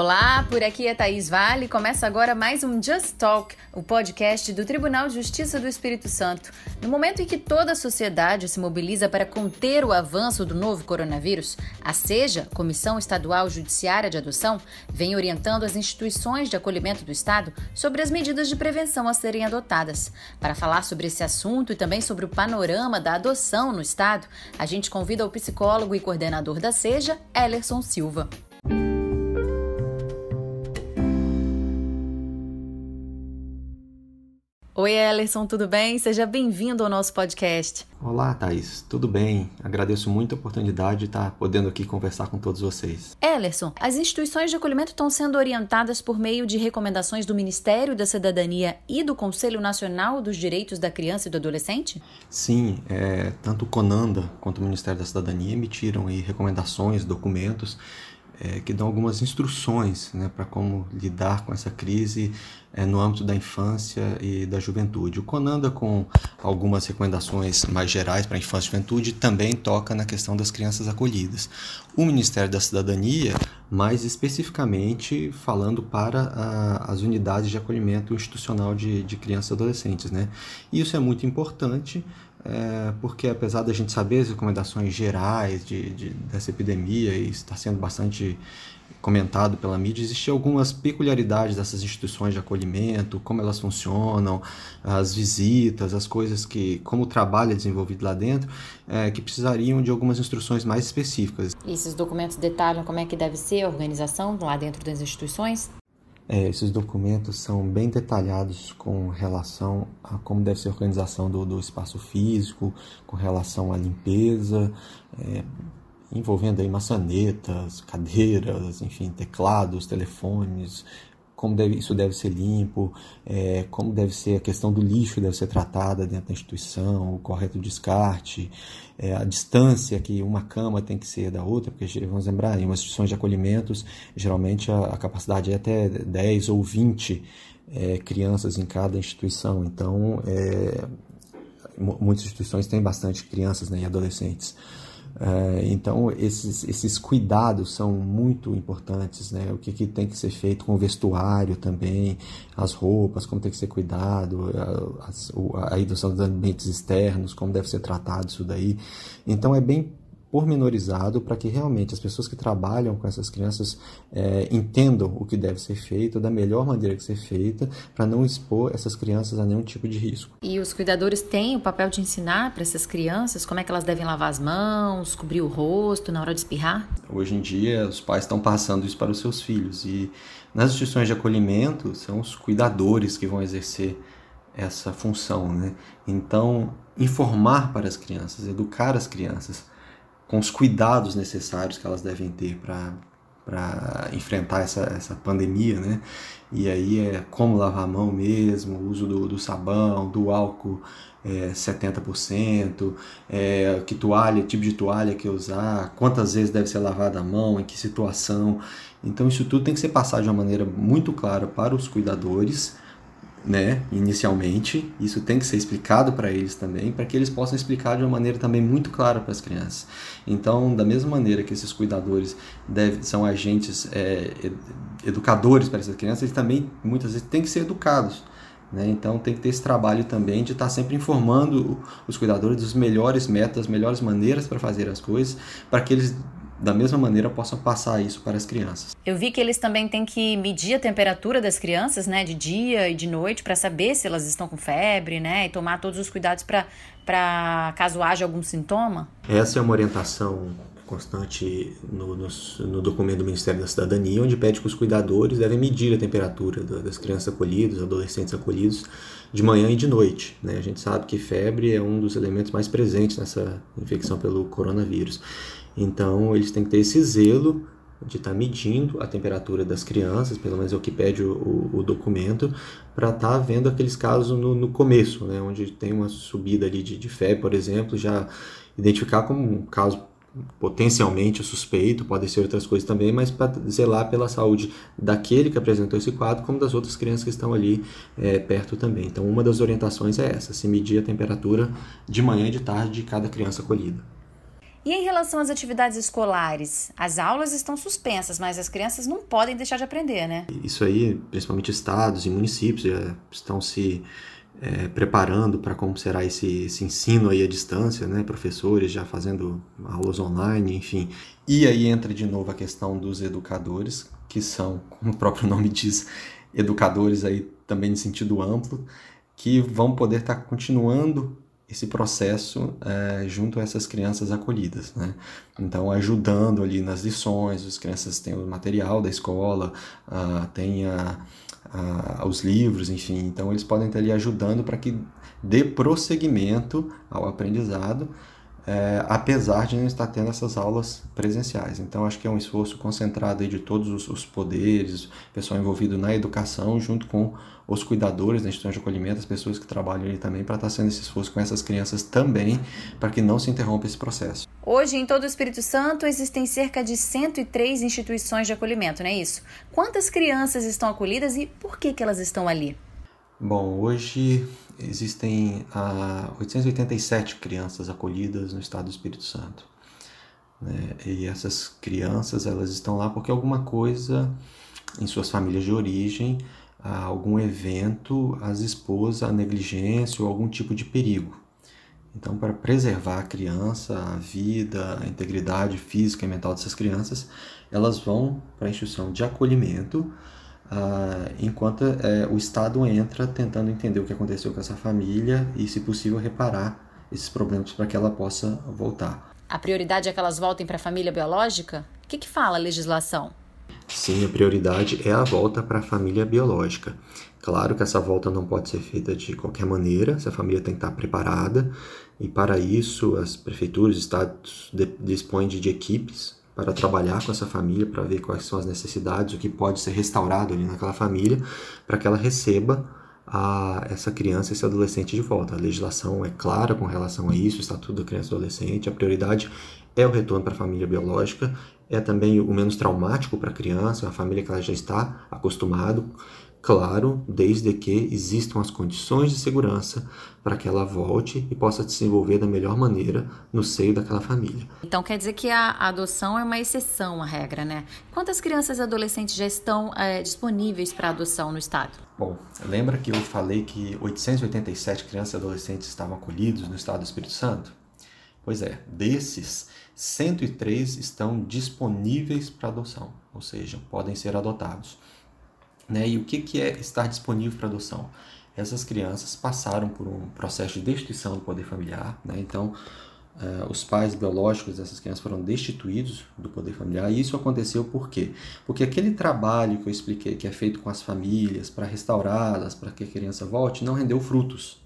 Olá, por aqui é Thaís Vale. Começa agora mais um Just Talk, o podcast do Tribunal de Justiça do Espírito Santo. No momento em que toda a sociedade se mobiliza para conter o avanço do novo coronavírus, a SEJA, Comissão Estadual Judiciária de Adoção, vem orientando as instituições de acolhimento do Estado sobre as medidas de prevenção a serem adotadas. Para falar sobre esse assunto e também sobre o panorama da adoção no Estado, a gente convida o psicólogo e coordenador da SEJA, Ellerson Silva. Oi, Ellerson, tudo bem? Seja bem-vindo ao nosso podcast. Olá, Thaís, tudo bem? Agradeço muito a oportunidade de estar podendo aqui conversar com todos vocês. Ellerson, as instituições de acolhimento estão sendo orientadas por meio de recomendações do Ministério da Cidadania e do Conselho Nacional dos Direitos da Criança e do Adolescente? Sim, é, tanto o CONANDA quanto o Ministério da Cidadania emitiram recomendações, documentos é, que dão algumas instruções né, para como lidar com essa crise é, no âmbito da infância e da juventude. O CONANDA, com algumas recomendações mais gerais para a infância e juventude, também toca na questão das crianças acolhidas. O Ministério da Cidadania, mais especificamente falando para a, as unidades de acolhimento institucional de, de crianças e adolescentes. Né? E isso é muito importante é, porque apesar da gente saber as recomendações gerais de, de, dessa epidemia e está sendo bastante comentado pela mídia, existem algumas peculiaridades dessas instituições de acolhimento, como elas funcionam, as visitas, as coisas que, como o trabalho é desenvolvido lá dentro, é, que precisariam de algumas instruções mais específicas. E esses documentos detalham como é que deve ser a organização lá dentro das instituições? É, esses documentos são bem detalhados com relação a como deve ser a organização do, do espaço físico, com relação à limpeza, é, envolvendo aí maçanetas, cadeiras, enfim, teclados, telefones, como deve, isso deve ser limpo, é, como deve ser a questão do lixo deve ser tratada dentro da instituição, o correto descarte, é, a distância que uma cama tem que ser da outra, porque vamos lembrar, em umas instituições de acolhimentos, geralmente a, a capacidade é até 10 ou 20 é, crianças em cada instituição, então é, muitas instituições têm bastante crianças né, e adolescentes. É, então, esses, esses cuidados são muito importantes, né? O que, que, tem que ser feito com o vestuário também, as roupas, como tem que ser cuidado, a, a, a dos ambientes externos, como deve ser tratado isso daí. Então, é bem pormenorizado para que realmente as pessoas que trabalham com essas crianças é, entendam o que deve ser feito da melhor maneira que ser feita para não expor essas crianças a nenhum tipo de risco. E os cuidadores têm o papel de ensinar para essas crianças como é que elas devem lavar as mãos, cobrir o rosto na hora de espirrar? Hoje em dia os pais estão passando isso para os seus filhos e nas instituições de acolhimento são os cuidadores que vão exercer essa função, né? Então informar para as crianças, educar as crianças com os cuidados necessários que elas devem ter para enfrentar essa, essa pandemia, né? E aí é como lavar a mão mesmo, o uso do, do sabão, do álcool é, 70%, é, que toalha, tipo de toalha que usar, quantas vezes deve ser lavada a mão, em que situação. Então isso tudo tem que ser passado de uma maneira muito clara para os cuidadores, né, inicialmente. Isso tem que ser explicado para eles também, para que eles possam explicar de uma maneira também muito clara para as crianças. Então, da mesma maneira que esses cuidadores devem, são agentes é, educadores para essas crianças, eles também muitas vezes têm que ser educados. Né? Então, tem que ter esse trabalho também de estar sempre informando os cuidadores dos melhores métodos, das melhores maneiras para fazer as coisas, para que eles da mesma maneira possam passar isso para as crianças. Eu vi que eles também têm que medir a temperatura das crianças, né, de dia e de noite, para saber se elas estão com febre, né, e tomar todos os cuidados para caso haja algum sintoma. Essa é uma orientação constante no, no, no, documento do Ministério da Cidadania, onde pede que os cuidadores devem medir a temperatura das crianças acolhidas, adolescentes acolhidos, de manhã e de noite. Né? A gente sabe que febre é um dos elementos mais presentes nessa infecção pelo coronavírus. Então, eles têm que ter esse zelo de estar tá medindo a temperatura das crianças, pelo menos é o que pede o, o, o documento, para estar tá vendo aqueles casos no, no, começo, né, onde tem uma subida ali de, de febre, por exemplo, já identificar como um caso potencialmente suspeito, pode ser outras coisas também, mas para zelar pela saúde daquele que apresentou esse quadro, como das outras crianças que estão ali é, perto também. Então, uma das orientações é essa: se medir a temperatura de manhã e de tarde de cada criança acolhida. E em relação às atividades escolares, as aulas estão suspensas, mas as crianças não podem deixar de aprender, né? Isso aí, principalmente estados e municípios já estão se é, preparando para como será esse, esse ensino aí à distância, né? Professores já fazendo aulas online, enfim. E aí entra de novo a questão dos educadores, que são, como o próprio nome diz, educadores aí também em sentido amplo, que vão poder estar tá continuando esse processo é, junto a essas crianças acolhidas, né? Então, ajudando ali nas lições, as crianças têm o material da escola, uh, têm a, a, os livros, enfim. Então, eles podem estar ali ajudando para que dê prosseguimento ao aprendizado, é, apesar de não estar tendo essas aulas presenciais. Então, acho que é um esforço concentrado de todos os, os poderes, pessoal envolvido na educação, junto com os cuidadores da instituição de acolhimento, as pessoas que trabalham ali também, para estar sendo esse esforço com essas crianças também, para que não se interrompa esse processo. Hoje, em todo o Espírito Santo, existem cerca de 103 instituições de acolhimento, não é isso? Quantas crianças estão acolhidas e por que, que elas estão ali? Bom, hoje existem ah, 887 crianças acolhidas no estado do Espírito Santo. Né? E essas crianças elas estão lá porque alguma coisa em suas famílias de origem, ah, algum evento as expôs à negligência ou algum tipo de perigo. Então, para preservar a criança, a vida, a integridade física e mental dessas crianças, elas vão para a instituição de acolhimento, ah, enquanto é, o Estado entra tentando entender o que aconteceu com essa família e, se possível, reparar esses problemas para que ela possa voltar. A prioridade é que elas voltem para a família biológica? O que, que fala a legislação? Sim, a prioridade é a volta para a família biológica. Claro que essa volta não pode ser feita de qualquer maneira, essa família tem que estar preparada, e para isso as prefeituras, estados dispõem de equipes para trabalhar com essa família, para ver quais são as necessidades, o que pode ser restaurado ali naquela família, para que ela receba a essa criança, esse adolescente de volta. A legislação é clara com relação a isso, o Estatuto da Criança e Adolescente, a prioridade é o retorno para a família biológica, é também o menos traumático para a criança, uma família que ela já está acostumado, Claro, desde que existam as condições de segurança para que ela volte e possa se desenvolver da melhor maneira no seio daquela família. Então quer dizer que a adoção é uma exceção à regra, né? Quantas crianças e adolescentes já estão é, disponíveis para adoção no estado? Bom, lembra que eu falei que 887 crianças e adolescentes estavam acolhidos no estado do Espírito Santo? Pois é, desses, 103 estão disponíveis para adoção, ou seja, podem ser adotados. Né? E o que, que é estar disponível para adoção? Essas crianças passaram por um processo de destituição do poder familiar, né? então uh, os pais biológicos dessas crianças foram destituídos do poder familiar, e isso aconteceu por quê? Porque aquele trabalho que eu expliquei, que é feito com as famílias para restaurá-las, para que a criança volte, não rendeu frutos.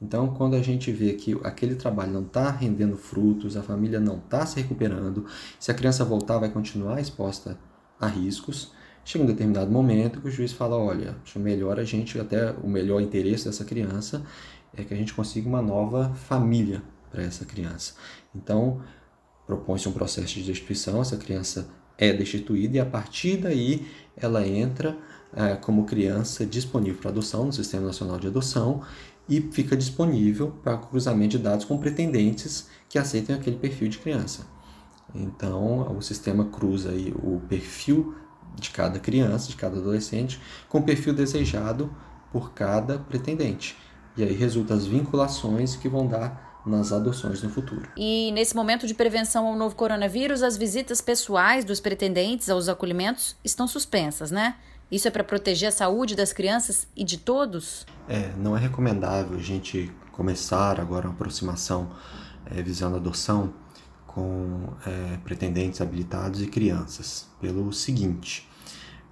Então, quando a gente vê que aquele trabalho não está rendendo frutos, a família não está se recuperando, se a criança voltar, vai continuar exposta a riscos. Chega um determinado momento que o juiz fala: olha, acho melhor a gente, até o melhor interesse dessa criança é que a gente consiga uma nova família para essa criança. Então, propõe-se um processo de destituição, essa criança é destituída e a partir daí ela entra é, como criança disponível para adoção no Sistema Nacional de Adoção e fica disponível para cruzamento de dados com pretendentes que aceitem aquele perfil de criança. Então, o sistema cruza aí o perfil de cada criança, de cada adolescente, com o perfil desejado por cada pretendente. E aí resultam as vinculações que vão dar nas adoções no futuro. E nesse momento de prevenção ao novo coronavírus, as visitas pessoais dos pretendentes aos acolhimentos estão suspensas, né? Isso é para proteger a saúde das crianças e de todos? É, não é recomendável a gente começar agora uma aproximação é, visando adoção com é, pretendentes habilitados e crianças, pelo seguinte: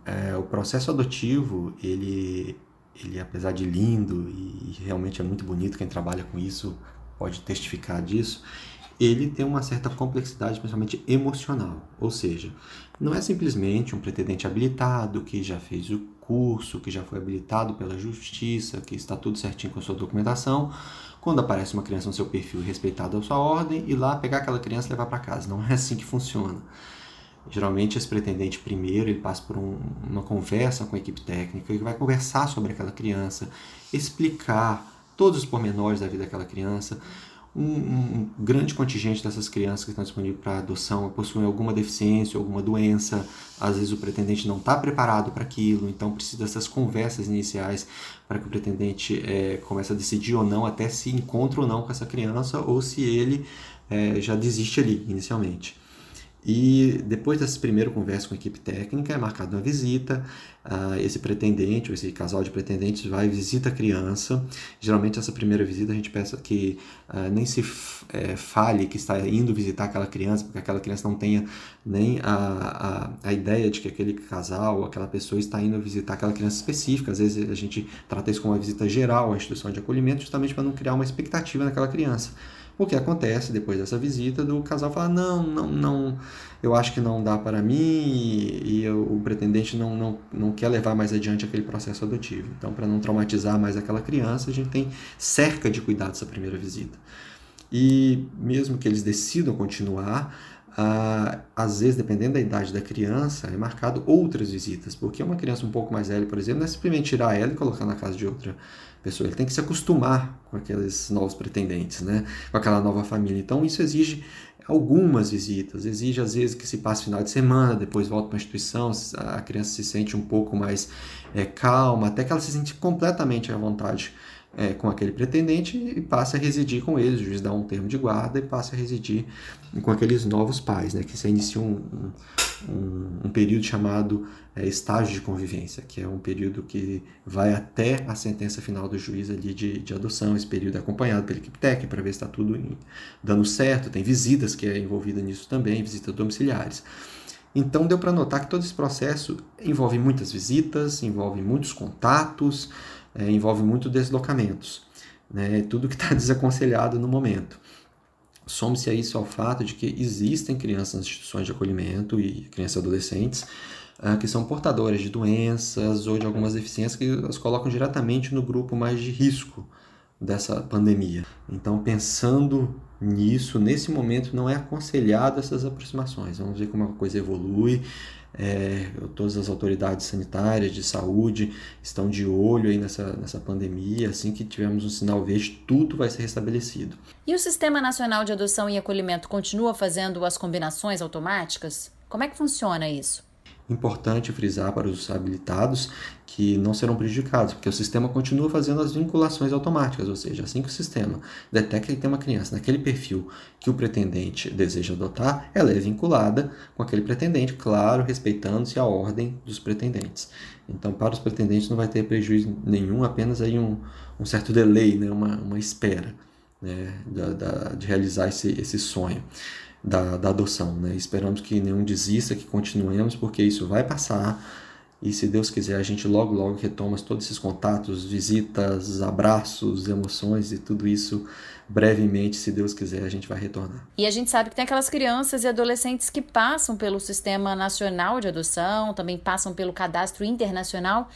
é, o processo adotivo, ele, ele apesar de lindo e realmente é muito bonito, quem trabalha com isso pode testificar disso, ele tem uma certa complexidade, principalmente emocional. Ou seja, não é simplesmente um pretendente habilitado que já fez o que já foi habilitado pela justiça, que está tudo certinho com a sua documentação, quando aparece uma criança no seu perfil respeitado a sua ordem, e lá pegar aquela criança e levar para casa. Não é assim que funciona. Geralmente esse pretendente primeiro ele passa por um, uma conversa com a equipe técnica, que vai conversar sobre aquela criança, explicar todos os pormenores da vida daquela criança, um, um, grande contingente dessas crianças que estão disponíveis para adoção possuem alguma deficiência, alguma doença, às vezes o pretendente não está preparado para aquilo, então precisa dessas conversas iniciais para que o pretendente é, comece a decidir ou não, até se encontra ou não com essa criança, ou se ele é, já desiste ali inicialmente. E depois dessa primeira conversa com a equipe técnica, é marcada uma visita. Uh, esse pretendente, ou esse casal de pretendentes, vai visita a criança. Geralmente, essa primeira visita, a gente pensa que uh, nem se é, fale que está indo visitar aquela criança, porque aquela criança não tenha nem a, a, a ideia de que aquele casal ou aquela pessoa está indo visitar aquela criança específica. Às vezes, a gente trata isso como uma visita geral à instituição de acolhimento, justamente para não criar uma expectativa naquela criança. O que acontece depois dessa visita do casal falar não, não, não, eu acho que não dá para mim e, e o pretendente não, não, não quer levar mais adiante aquele processo adotivo. Então, para não traumatizar mais aquela criança, a gente tem cerca de cuidar dessa primeira visita. E mesmo que eles decidam continuar, ah, às vezes, dependendo da idade da criança, é marcado outras visitas, porque uma criança um pouco mais velha, por exemplo, não é simplesmente tirar ela e colocar na casa de outra pessoa, ele tem que se acostumar com aqueles novos pretendentes, né? com aquela nova família. Então, isso exige algumas visitas, exige às vezes que se passe final de semana, depois volta para a instituição, a criança se sente um pouco mais é, calma, até que ela se sente completamente à vontade é, com aquele pretendente e passa a residir com eles. O juiz dá um termo de guarda e passa a residir com aqueles novos pais, né, que se inicia um, um, um período chamado é, estágio de convivência, que é um período que vai até a sentença final do juiz ali de, de adoção. Esse período é acompanhado pela equipe técnica para ver se está tudo em, dando certo. Tem visitas que é envolvida nisso também, visitas domiciliares. Então deu para notar que todo esse processo envolve muitas visitas, envolve muitos contatos, é, envolve muito deslocamentos, né? tudo que está desaconselhado no momento. Some-se a isso ao fato de que existem crianças nas instituições de acolhimento e crianças e adolescentes uh, que são portadoras de doenças ou de algumas deficiências que as colocam diretamente no grupo mais de risco dessa pandemia. Então, pensando nisso, nesse momento não é aconselhado essas aproximações. Vamos ver como a coisa evolui. É, todas as autoridades sanitárias de saúde estão de olho aí nessa, nessa pandemia. Assim que tivermos um sinal verde, tudo vai ser restabelecido. E o Sistema Nacional de Adoção e Acolhimento continua fazendo as combinações automáticas? Como é que funciona isso? Importante frisar para os habilitados que não serão prejudicados, porque o sistema continua fazendo as vinculações automáticas, ou seja, assim que o sistema detecta que tem uma criança naquele perfil que o pretendente deseja adotar, ela é vinculada com aquele pretendente, claro, respeitando-se a ordem dos pretendentes. Então, para os pretendentes não vai ter prejuízo nenhum, apenas aí um, um certo delay, né, uma, uma espera né, da, da, de realizar esse, esse sonho da, da adoção. Né? Esperamos que nenhum desista, que continuemos, porque isso vai passar. E se Deus quiser, a gente logo, logo retoma todos esses contatos, visitas, abraços, emoções e tudo isso brevemente, se Deus quiser, a gente vai retornar. E a gente sabe que tem aquelas crianças e adolescentes que passam pelo Sistema Nacional de Adoção, também passam pelo Cadastro Internacional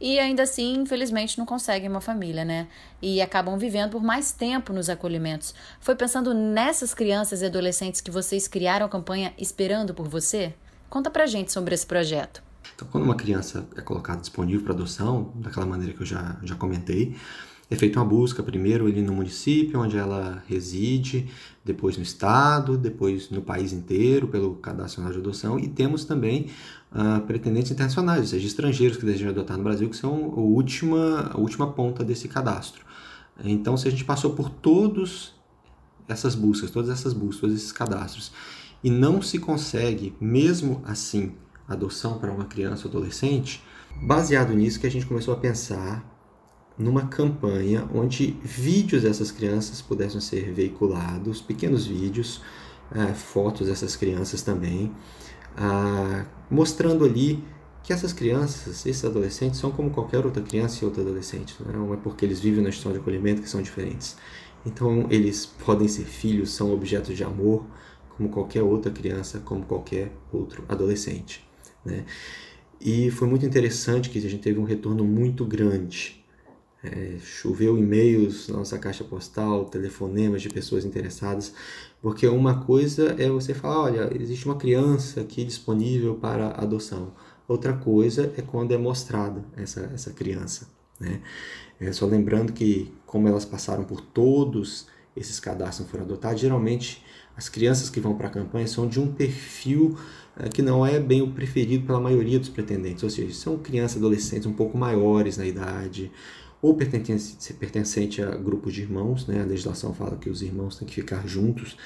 e ainda assim, infelizmente, não conseguem uma família, né? E acabam vivendo por mais tempo nos acolhimentos. Foi pensando nessas crianças e adolescentes que vocês criaram a campanha Esperando por Você? Conta pra gente sobre esse projeto. Então, quando uma criança é colocada disponível para adoção, daquela maneira que eu já, já comentei, é feita uma busca, primeiro ali no município onde ela reside, depois no estado, depois no país inteiro pelo Cadastro Nacional de Adoção e temos também uh, pretendentes internacionais, ou seja, estrangeiros que desejam adotar no Brasil, que são a última, a última ponta desse cadastro. Então, se a gente passou por todas essas buscas, todas essas buscas, todos esses cadastros, e não se consegue, mesmo assim, adoção para uma criança ou adolescente, baseado nisso que a gente começou a pensar numa campanha onde vídeos dessas crianças pudessem ser veiculados, pequenos vídeos, é, fotos dessas crianças também, mostrando ali que essas crianças, esses adolescentes, são como qualquer outra criança e outra adolescente. Né? Não é porque eles vivem na instituição de acolhimento que são diferentes. Então, eles podem ser filhos, são objetos de amor, como qualquer outra criança, como qualquer outro adolescente. Né? E foi muito interessante que a gente teve um retorno muito grande é, choveu e-mails na nossa caixa postal, telefonemas de pessoas interessadas, porque uma coisa é você falar, olha, existe uma criança aqui disponível para adoção. Outra coisa é quando é mostrada essa, essa criança. Né? É, só lembrando que, como elas passaram por todos esses cadastros foram adotados, geralmente as crianças que vão para a campanha são de um perfil uh, que não é bem o preferido pela maioria dos pretendentes, ou seja, são crianças adolescentes um pouco maiores na idade, ou pertencente, pertencente a grupos de irmãos, né? a legislação fala que os irmãos têm que ficar juntos,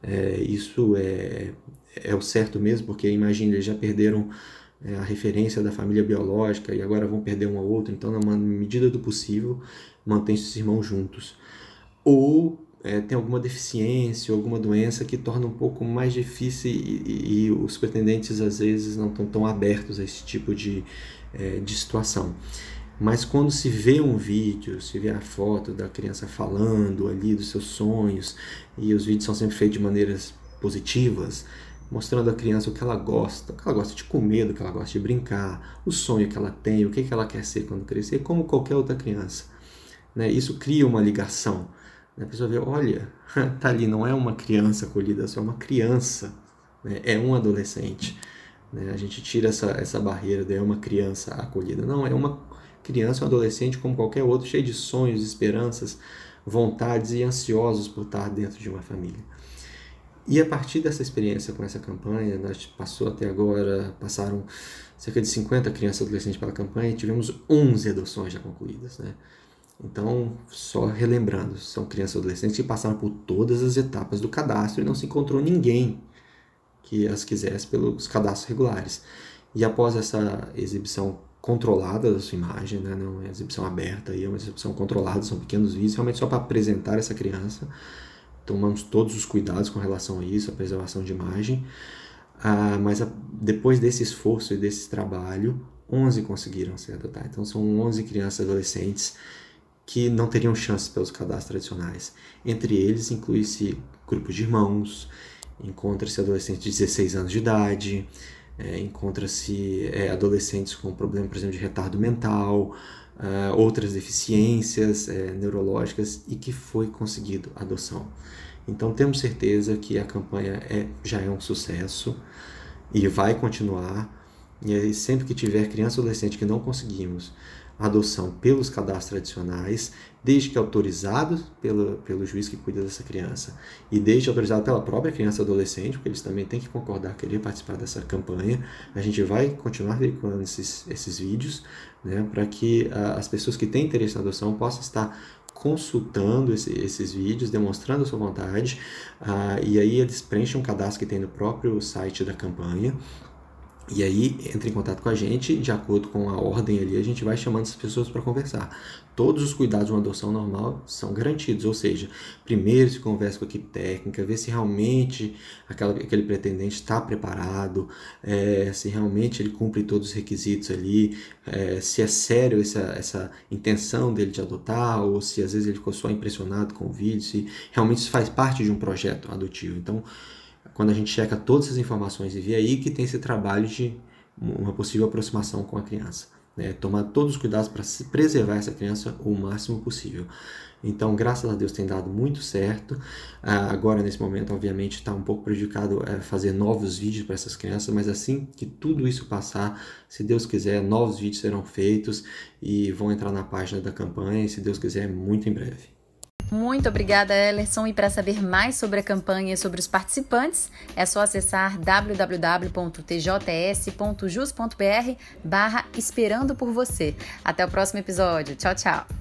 é, isso é, é o certo mesmo, porque imagine, eles já perderam é, a referência da família biológica e agora vão perder um ao outro, então, na medida do possível, mantém esses irmãos juntos. Ou é, tem alguma deficiência, alguma doença que torna um pouco mais difícil e, e, e os pretendentes às vezes não estão tão abertos a esse tipo de, é, de situação. Mas quando se vê um vídeo, se vê a foto da criança falando ali dos seus sonhos, e os vídeos são sempre feitos de maneiras positivas, mostrando à criança o que ela gosta, o que ela gosta de comer, o que ela gosta de brincar, o sonho que ela tem, o que ela quer ser quando crescer, como qualquer outra criança. Né? Isso cria uma ligação. A pessoa vê, olha, tá ali, não é uma criança acolhida, só é uma criança, né? é um adolescente. Né? A gente tira essa, essa barreira de é uma criança acolhida. Não, é uma criança, um adolescente como qualquer outro, cheio de sonhos, esperanças, vontades e ansiosos por estar dentro de uma família. E a partir dessa experiência com essa campanha, nós passou até agora, passaram cerca de 50 crianças e adolescentes pela campanha e tivemos 11 adoções já concluídas, né? Então, só relembrando, são crianças e adolescentes que passaram por todas as etapas do cadastro e não se encontrou ninguém que as quisesse pelos cadastros regulares. E após essa exibição controlada da sua imagem, né? não é exibição aberta, é uma exibição controlada, são pequenos vídeos, realmente só para apresentar essa criança, tomamos todos os cuidados com relação a isso, a preservação de imagem. Ah, mas a, depois desse esforço e desse trabalho, 11 conseguiram ser adotados. Então são 11 crianças e adolescentes que não teriam chances pelos cadastros tradicionais. Entre eles inclui-se grupos de irmãos, encontra-se adolescentes de 16 anos de idade, é, encontra-se é, adolescentes com problema, por exemplo, de retardo mental, uh, outras deficiências é, neurológicas e que foi conseguido adoção. Então temos certeza que a campanha é, já é um sucesso e vai continuar. E aí, sempre que tiver criança ou adolescente que não conseguimos adoção pelos cadastros tradicionais, desde que autorizado pelo, pelo juiz que cuida dessa criança e desde autorizado pela própria criança adolescente, porque eles também têm que concordar, querer participar dessa campanha, a gente vai continuar veiculando esses, esses vídeos né, para que uh, as pessoas que têm interesse na adoção possam estar consultando esse, esses vídeos, demonstrando a sua vontade, uh, e aí eles preenchem um cadastro que tem no próprio site da campanha, e aí entra em contato com a gente, de acordo com a ordem ali, a gente vai chamando essas pessoas para conversar. Todos os cuidados de uma adoção normal são garantidos, ou seja, primeiro se conversa com a equipe técnica, ver se realmente aquela, aquele pretendente está preparado, é, se realmente ele cumpre todos os requisitos ali, é, se é sério essa, essa intenção dele de adotar, ou se às vezes ele ficou só impressionado com o vídeo, se realmente isso faz parte de um projeto adotivo. Então, quando a gente checa todas essas informações e vê aí que tem esse trabalho de uma possível aproximação com a criança. Né? Tomar todos os cuidados para preservar essa criança o máximo possível. Então, graças a Deus tem dado muito certo. Ah, agora, nesse momento, obviamente, está um pouco prejudicado é, fazer novos vídeos para essas crianças, mas assim que tudo isso passar, se Deus quiser, novos vídeos serão feitos e vão entrar na página da campanha, se Deus quiser, muito em breve. Muito obrigada, Ellerson. E para saber mais sobre a campanha e sobre os participantes, é só acessar www.tjs.jus.br barra Esperando por Você. Até o próximo episódio. Tchau, tchau.